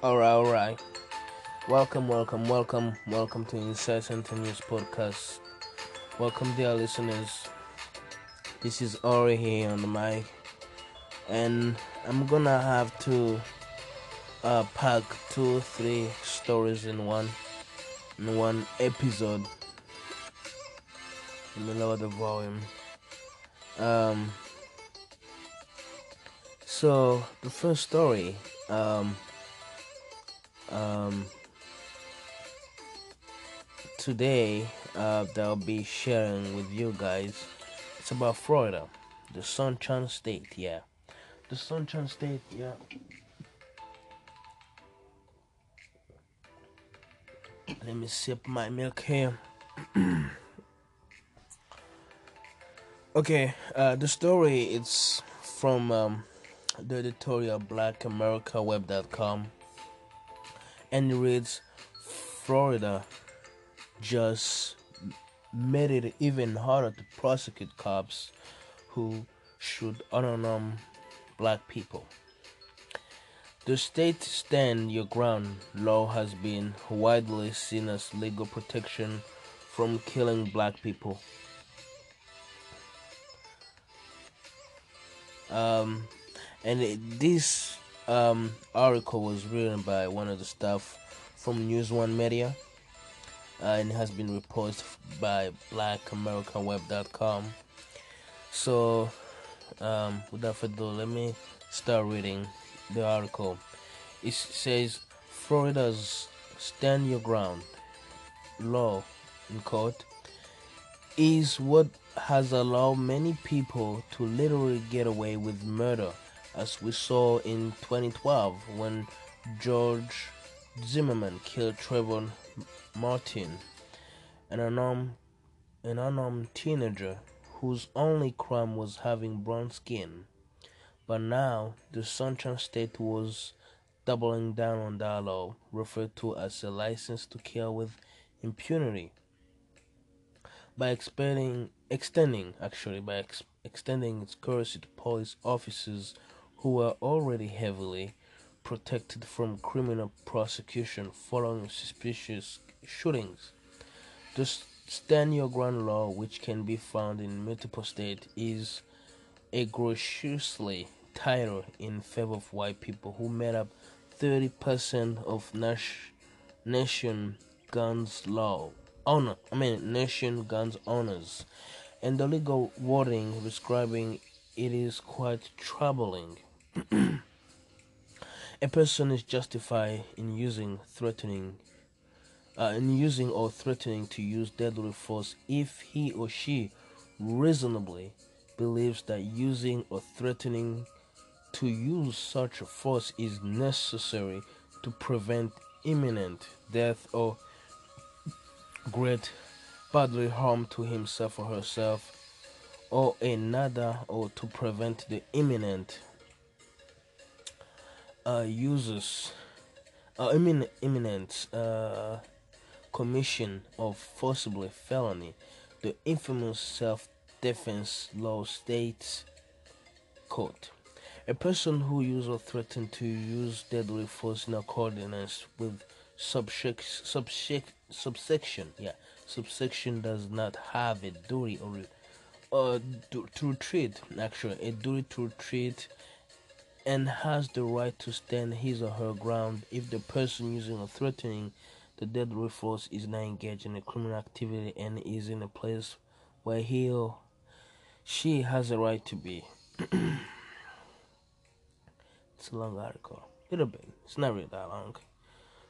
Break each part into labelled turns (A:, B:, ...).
A: Alright, alright. Welcome, welcome, welcome, welcome to Incessant News Podcast. Welcome, dear listeners. This is Aury here on the mic, and I'm gonna have to uh, pack two, three stories in one, in one episode. Let me lower the volume. Um. So the first story, um, um, today uh, that I'll be sharing with you guys. It's about Florida, the Sunshine State. Yeah, the Sunshine State. Yeah. Let me sip my milk here. okay, uh, the story it's from um, the editorial blackamericaweb.com reads Florida just made it even harder to prosecute cops who shoot unarmed black people. The state stand your ground law has been widely seen as legal protection from killing black people. Um, and it, this um, article was written by one of the staff from News One Media, uh, and has been reposted by BlackAmericanWeb.com. So, um, without further ado, let me start reading the article. It says Florida's Stand Your Ground law in court is what has allowed many people to literally get away with murder, as we saw in 2012 when George Zimmerman killed Trayvon Martin, an unarmed, an unarmed teenager whose only crime was having brown skin. But now the Sunshine State was doubling down on that law, referred to as a license to kill with impunity by expanding, extending actually by ex- extending its courtesy to police officers who were already heavily protected from criminal prosecution following suspicious shootings. The Stand Your Ground law, which can be found in multiple states, is a egregiously tighter in favor of white people who made up 30% of nas- nation guns law owner, I mean nation guns owners, and the legal wording describing it is quite troubling. A person is justified in using threatening, uh, in using or threatening to use deadly force if he or she reasonably believes that using or threatening to use such force is necessary to prevent imminent death or great bodily harm to himself or herself or another or to prevent the imminent uh, uses uh, imminent, uh, commission of forcibly felony the infamous self-defense law states quote a person who uses or threatens to use deadly force in accordance with subsection, subsection, yeah, subsection does not have a duty or uh, to retreat. Actually, a duty to retreat, and has the right to stand his or her ground if the person using or threatening the deadly force is not engaged in a criminal activity and is in a place where he or she has a right to be. it's a long article. Little bit. It's not really that long.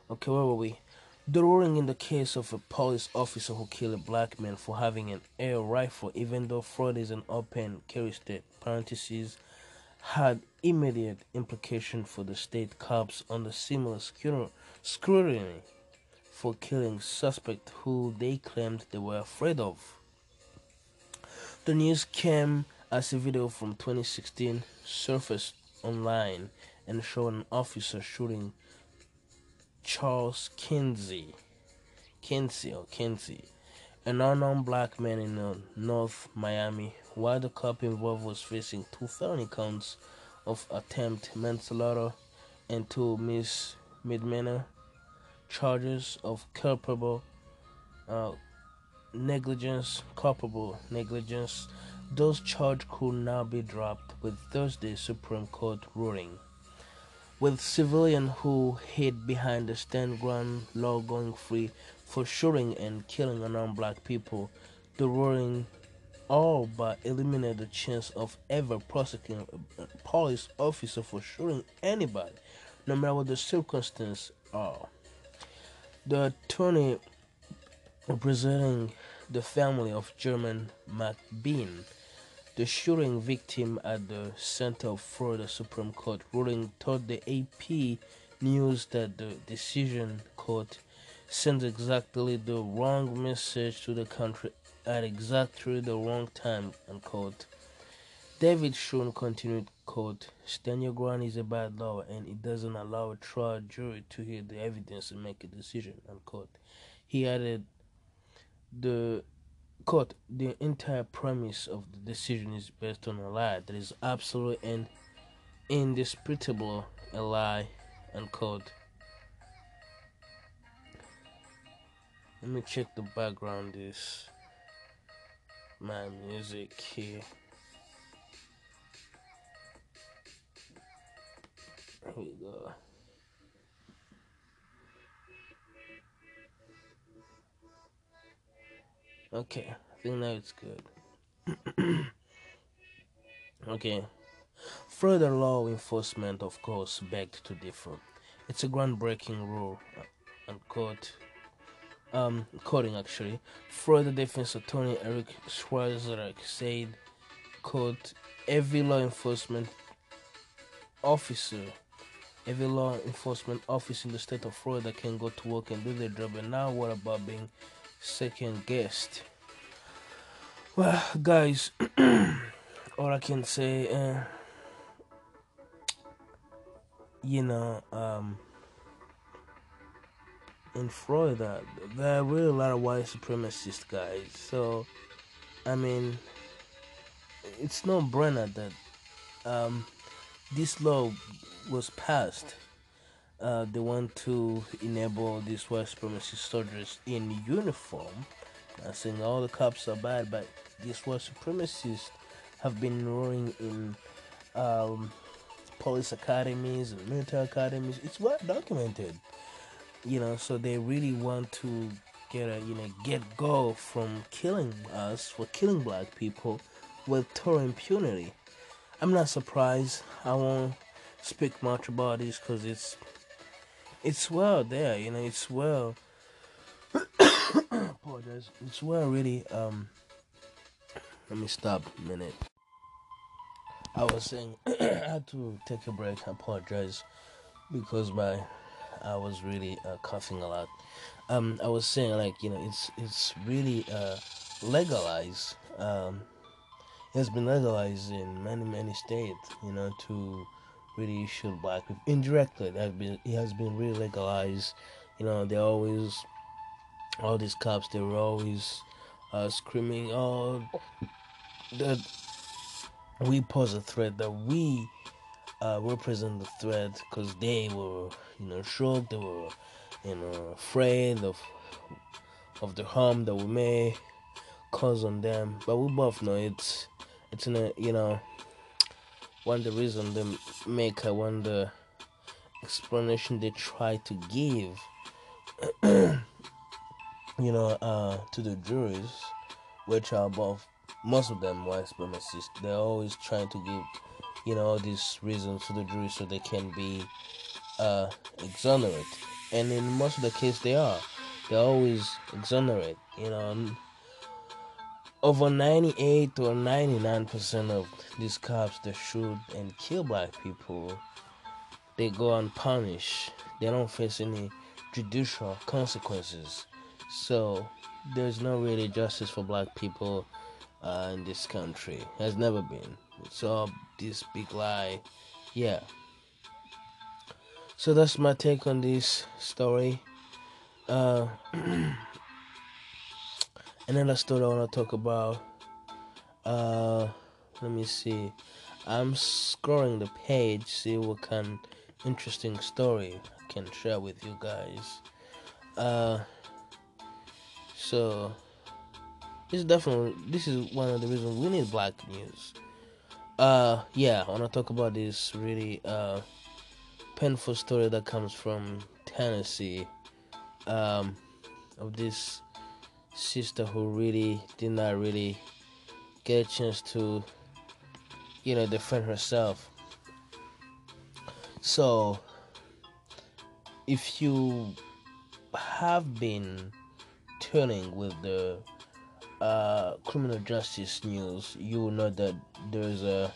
A: Okay, where were we? The ruling in the case of a police officer who killed a black man for having an air rifle, even though fraud is an open carry state, parentheses, had immediate implication for the state cops under similar scrutiny for killing suspect who they claimed they were afraid of. The news came as a video from 2016 surfaced online and showed an officer shooting Charles Kinsey, Kinsey or Kinsey, an unknown black man in uh, North Miami, while the cop involved was facing two felony counts of attempt manslaughter and two mis- misdemeanor charges of culpable uh, negligence, culpable negligence. Those charges could now be dropped with Thursday's Supreme Court ruling. With civilians who hid behind the stand ground law going free for shooting and killing unarmed black people, the ruling all but eliminated the chance of ever prosecuting a police officer for shooting anybody, no matter what the circumstances are. The attorney representing the family of Jermaine McBean, the shooting victim at the center of Florida Supreme Court ruling, told the AP News that the decision court sends exactly the wrong message to the country at exactly the wrong time, unquote. David Schoen continued, quote, Stand your ground is a bad law and it doesn't allow a trial jury to hear the evidence and make a decision, unquote. He added, the quote, the entire premise of the decision is based on a lie that is absolute and indisputable a lie, unquote. Let me check the background is my music here. Here we go. Okay, I think it's good. okay. Further law enforcement, of course, begged to differ. It's a groundbreaking rule, uh, unquote um, quoting actually, Florida Defense Attorney Eric Schwartzreich said, quote, every law enforcement officer, every law enforcement office in the state of Florida can go to work and do their job. And now what about being second guessed? Well, guys, all I can say, uh, you know, um, in Florida, there really a lot of white supremacist guys. So, I mean, it's no brainer that um, this law was passed. Uh, they want to enable these white supremacist soldiers in uniform. I'm saying all the cops are bad, but these white supremacists have been enrolling in um, police academies and military academies. It's well documented you know so they really want to get a you know get go from killing us for killing black people with total impunity. I'm not surprised. I won't speak much about this because it's it's well there you know it's well apologize. It's well really um let me stop a minute. I was saying i had to take a break i apologize because my I was really uh, coughing a lot. Um, I was saying like you know it's it's really uh, legalized. Um, it has been legalized in many many states. You know to really shoot black people indirectly. That been it has been really legalized. You know they always all these cops they were always uh, screaming, "Oh, that we pose a threat that we." Uh, represent the threat because they were, you know, shocked. They were, you know, afraid of of the harm that we may cause on them. But we both know it's it's in a you know one the reason they make one the explanation they try to give you know uh to the juries which are both most of them white supremacists they're always trying to give you know, all these reasons to the jury so they can be uh, exonerated. And in most of the case, they are. They always exonerate. You know, over 98 or 99% of these cops that shoot and kill black people, they go unpunished. They don't face any judicial consequences. So there's no really justice for black people uh, in this country. Has never been. It's all this big lie. Yeah. So that's my take on this story. Uh, another story I want to talk about. Uh, let me see. I'm scrolling the page, see what kind interesting story I can share with you guys. Uh, so this is definitely this is one of the reasons we need black news. Uh, yeah, I want to talk about this really uh painful story that comes from Tennessee. Um, of this sister who really did not really get a chance to, you know, defend herself. So, if you have been turning with the uh, criminal justice news, you will know that there's a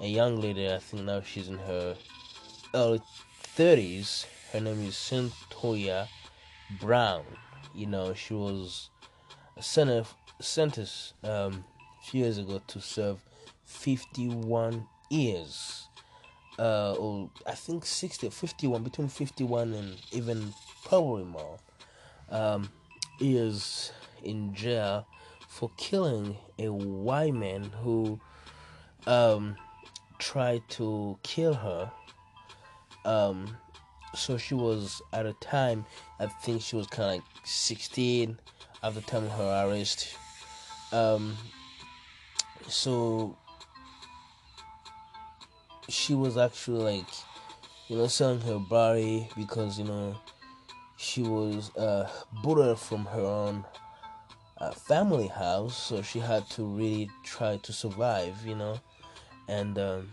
A: a young lady. I think now she's in her early 30s. Her name is Cyntoia Brown. You know, she was sentenced um, a few years ago to serve 51 years. Uh, or I think 60, 51, between 51 and even probably more um, years in jail for killing a white man who um, tried to kill her. Um, so she was at a time, I think she was kind of like 16 at the time of her arrest. Um, so she was actually like, you know, selling her body because you know she was uh, booted from her own uh, family house, so she had to really try to survive, you know, and um,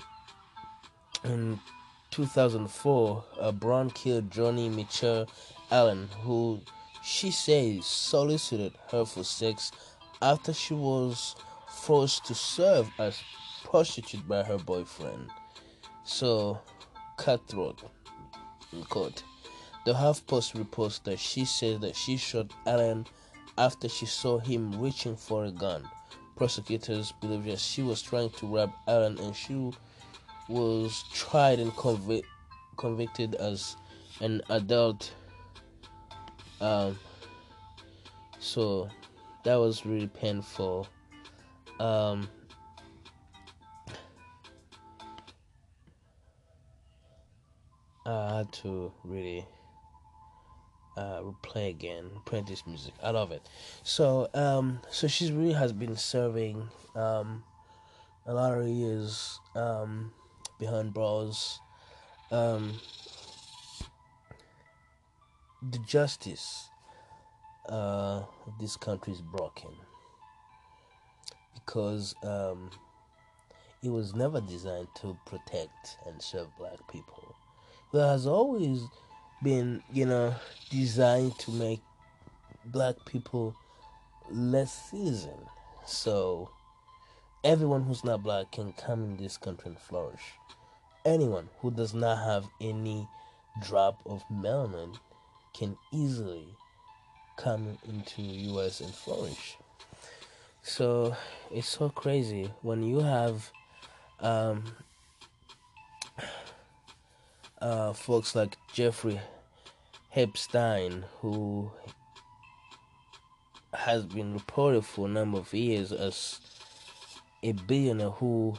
A: in 2004, uh, Brown killed Johnny Mitchell Allen, who she says solicited her for sex after she was forced to serve as prostitute by her boyfriend. So, cutthroat, in quote. The HuffPost reports that she says that she shot Allen after she saw him reaching for a gun. Prosecutors believe that she was trying to rob Allen and she was tried and convic- convicted as an adult um, so that was really painful. Um, I had to really uh, play again, play this music. I love it. So, um, so she really has been serving um, a lot of years um, behind bars. Um, the justice uh, of this country is broken because um, it was never designed to protect and serve black people. There has always been, you know, designed to make black people less citizen. So everyone who's not black can come in this country and flourish. Anyone who does not have any drop of melanin can easily come into US and flourish. So it's so crazy when you have um, uh, folks like Jeffrey Epstein, who has been reported for a number of years as a billionaire who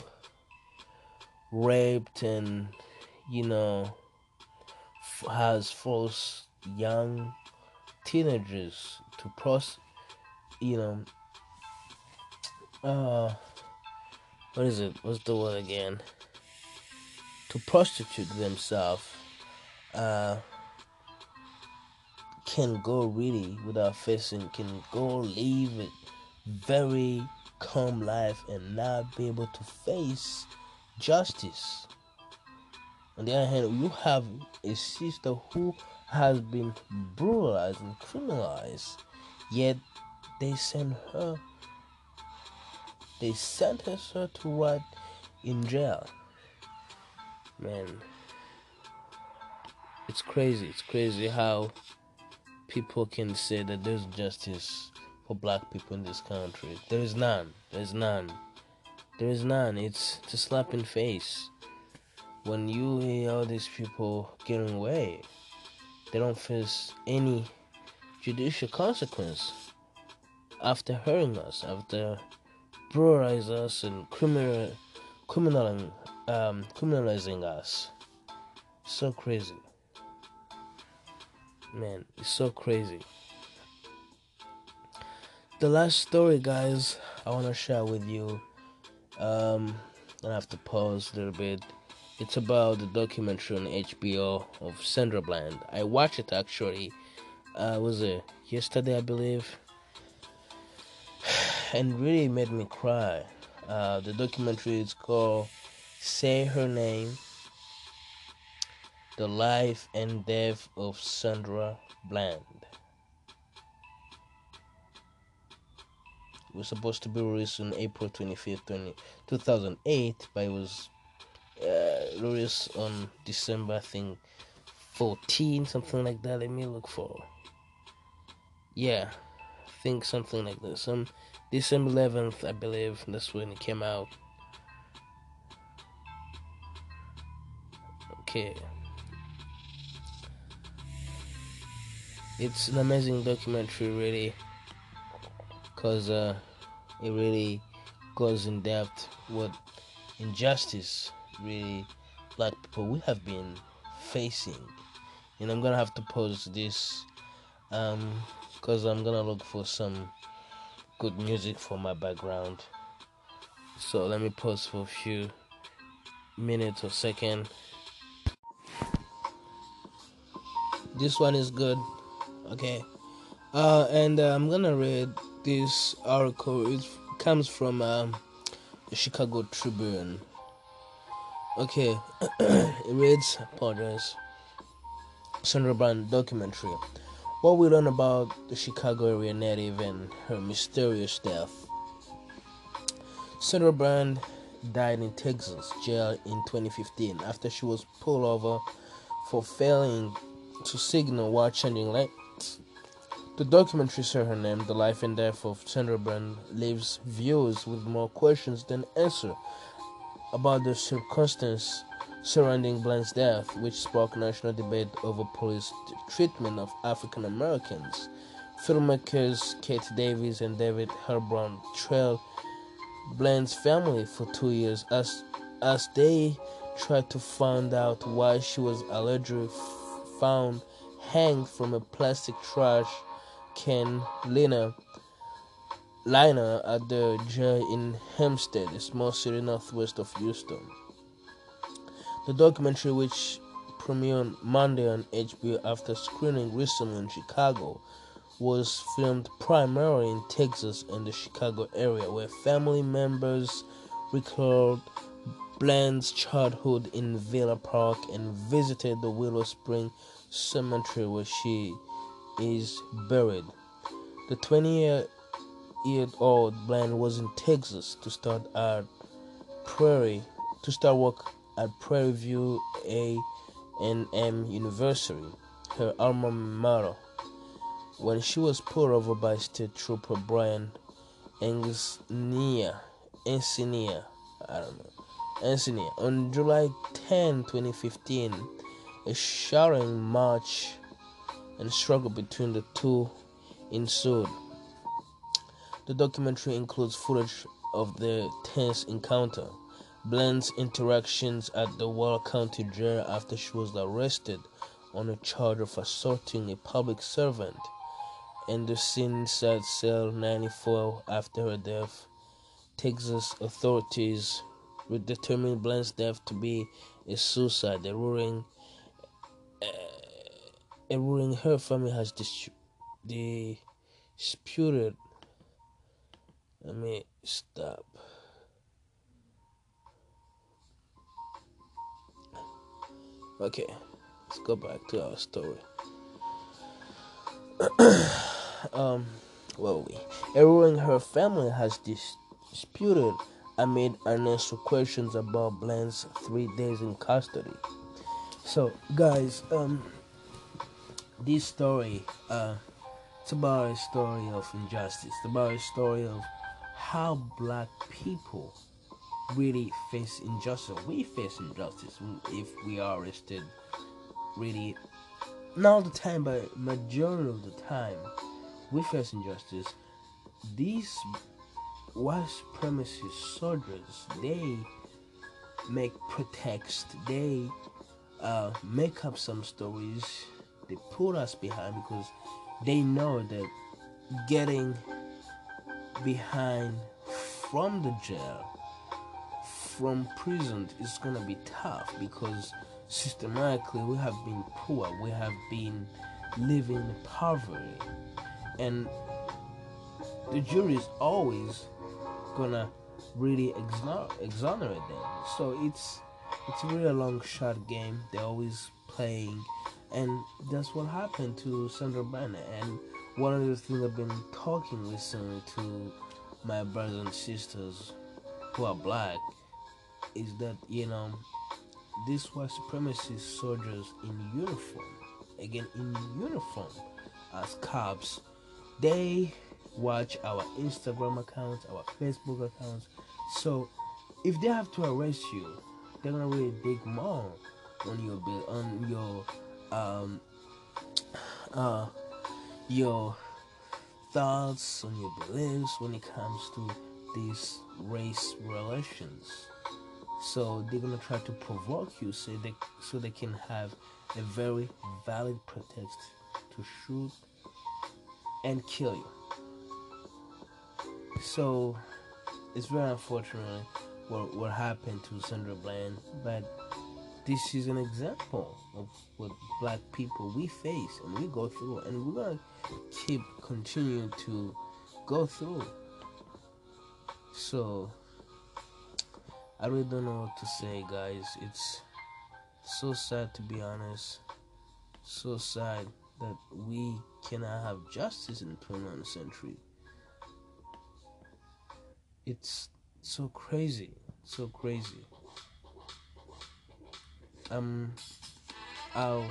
A: raped and you know has forced young teenagers to pros you know uh what is it? What's the word again to prostitute themselves uh can go really without facing can go live a very calm life and not be able to face justice on the other hand, you have a sister who has been brutalized and criminalized, yet they send her, they sentence her to what in jail. Man, it's crazy. It's crazy how people can say that there's justice for black people in this country. There is none. There's none. There is none. It's, a slap in face when you hear all these people getting away, they don't face any judicial consequence after hurting us, after brutalizing us and criminal, criminalizing, um, criminalizing us. So crazy. Man, it's so crazy. The last story, guys, I want to share with you. Um, I have to pause a little bit. It's about the documentary on HBO of Sandra Bland. I watched it actually. Uh, was it yesterday, I believe? And really made me cry. Uh, the documentary is called "Say Her Name." The Life and Death of Sandra Bland. It was supposed to be released on April 25th, 20, 2008, but it was uh, released on December, I think, 14, something like that. Let me look for. Yeah, I think something like that. Some December 11th, I believe, that's when it came out. Okay. it's an amazing documentary really because uh, it really goes in depth what injustice really black people we have been facing. And i'm gonna have to pause this um because i'm gonna look for some good music for my background. So let me pause for a few minutes or second this one is good. Okay. Uh, and uh, i'm gonna read this article. It comes from um, the chicago tribune. Okay. It reads apologize. Sandra bland documentary. What we learn about the chicago area native and her mysterious death. Sandra bland died in texas jail in 2015 after she was pulled over for failing to signal while changing lanes the documentary Say Her Name, The Life and Death of Sandra Bland, leaves viewers with more questions than answers about the circumstances surrounding Bland's death, which sparked national debate over police treatment of African Americans. Filmmakers Kate Davis and David Heilbroner trailed Bland's family for two years as as they tried to find out why she was allegedly found hanged from a plastic trash can liner liner at the jail in Hempstead, a small city northwest of Houston. The documentary, which premiered Monday on HBO after screening recently in Chicago, was filmed primarily in Texas and the Chicago area, where family members recalled Bland's childhood in Villa Park and visited the Willow Spring Cemetery where she is buried. The 20 year old Bland was in Texas to start at Prairie to start work at Prairie View A and M University, her alma mater, when she was pulled over by State Trooper Brian. Encinia, I don't know. Encinia. On July 10, 2015, a shouting match and struggle between the two ensued. The documentary includes footage of the tense encounter, Bland's interactions at the Waller County Jail after she was arrested on a charge of assaulting a public servant, and the scene inside cell 94 after her death. Texas authorities determined Bland's death to be a suicide, a ruling, uh, a ruling her family has dis- disputed. Let me stop. Okay, let's go back to our story. um, well, we everyone her family has dis- disputed amid unanswered questions about Bland's three days in custody. So, guys, um, this story, uh, it's about a story of injustice. It's about a story of how black people really face injustice. We face injustice if we are arrested. Really, not all the time, but majority of the time, we face injustice. These white supremacist soldiers, they make pretext. They uh, make up some stories they put us behind because they know that getting behind from the jail from prison is gonna be tough because systematically we have been poor we have been living in poverty and the jury is always gonna really exonerate them. So it's it's really a long shot game they're always playing. And that's what happened to Sandra Bland and one of the things I've been talking recently to my brothers and sisters who are black is that you know these white supremacist soldiers in uniform again in uniform as cops they watch our instagram accounts our facebook accounts so if they have to arrest you they're gonna really dig more on your bill on your um uh your thoughts, on your beliefs when it comes to these race relations. So they're gonna try to provoke you so they so they can have a very valid pretext to shoot and kill you. So it's very unfortunate what what happened to Sandra Bland, but this is an example of what black people we face and we go through and we're gonna keep continuing to go through. So i really don't know what to say guys. It's so sad to be honest. So sad that we cannot have justice in the 21st century it's so crazy so crazy Um, out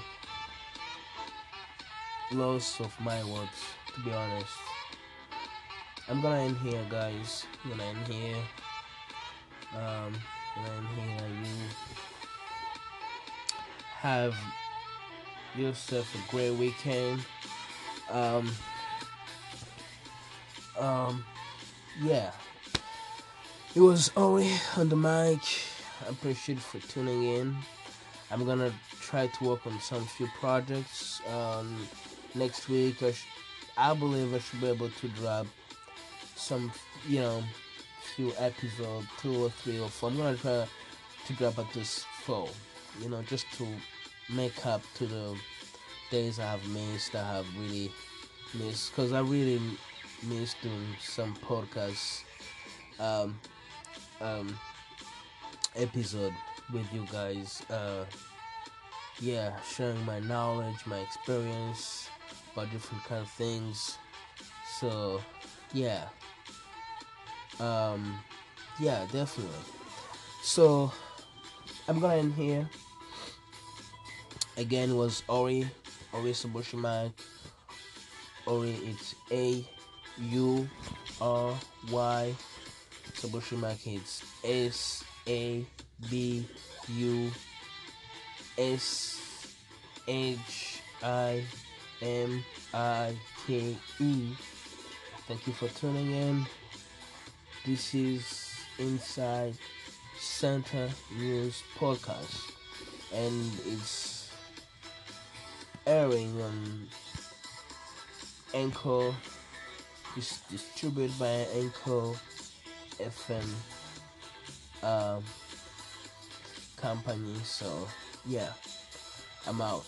A: loss of my words to be honest. I'm gonna end here guys. I'm gonna end here. Um I'm gonna end here you have yourself a great weekend. Um um yeah. It was Aury on the mic. I appreciate you for tuning in. I'm gonna try to work on some few projects. Um, next week, I, sh- I believe I should be able to drop some, you know, few episodes, two or three or four. I'm gonna try to grab at this four, you know, just to make up to the days I have missed. I have really missed because I really missed doing some podcasts. Um, um, episode with you guys. Uh, yeah, sharing my knowledge, my experience about different kind of things. So, yeah. Um, yeah, definitely. So, I'm gonna end here. Again, was Aury, Aury Sabushimike. Aury, it's A U R Y. Sabushimike, it's S A B U S H I M I K E. Thank you for tuning in. This is Inside Santa News Podcast, and it's airing on Anchor. It's distributed by Anchor FM. Um, company. So, yeah, I'm out.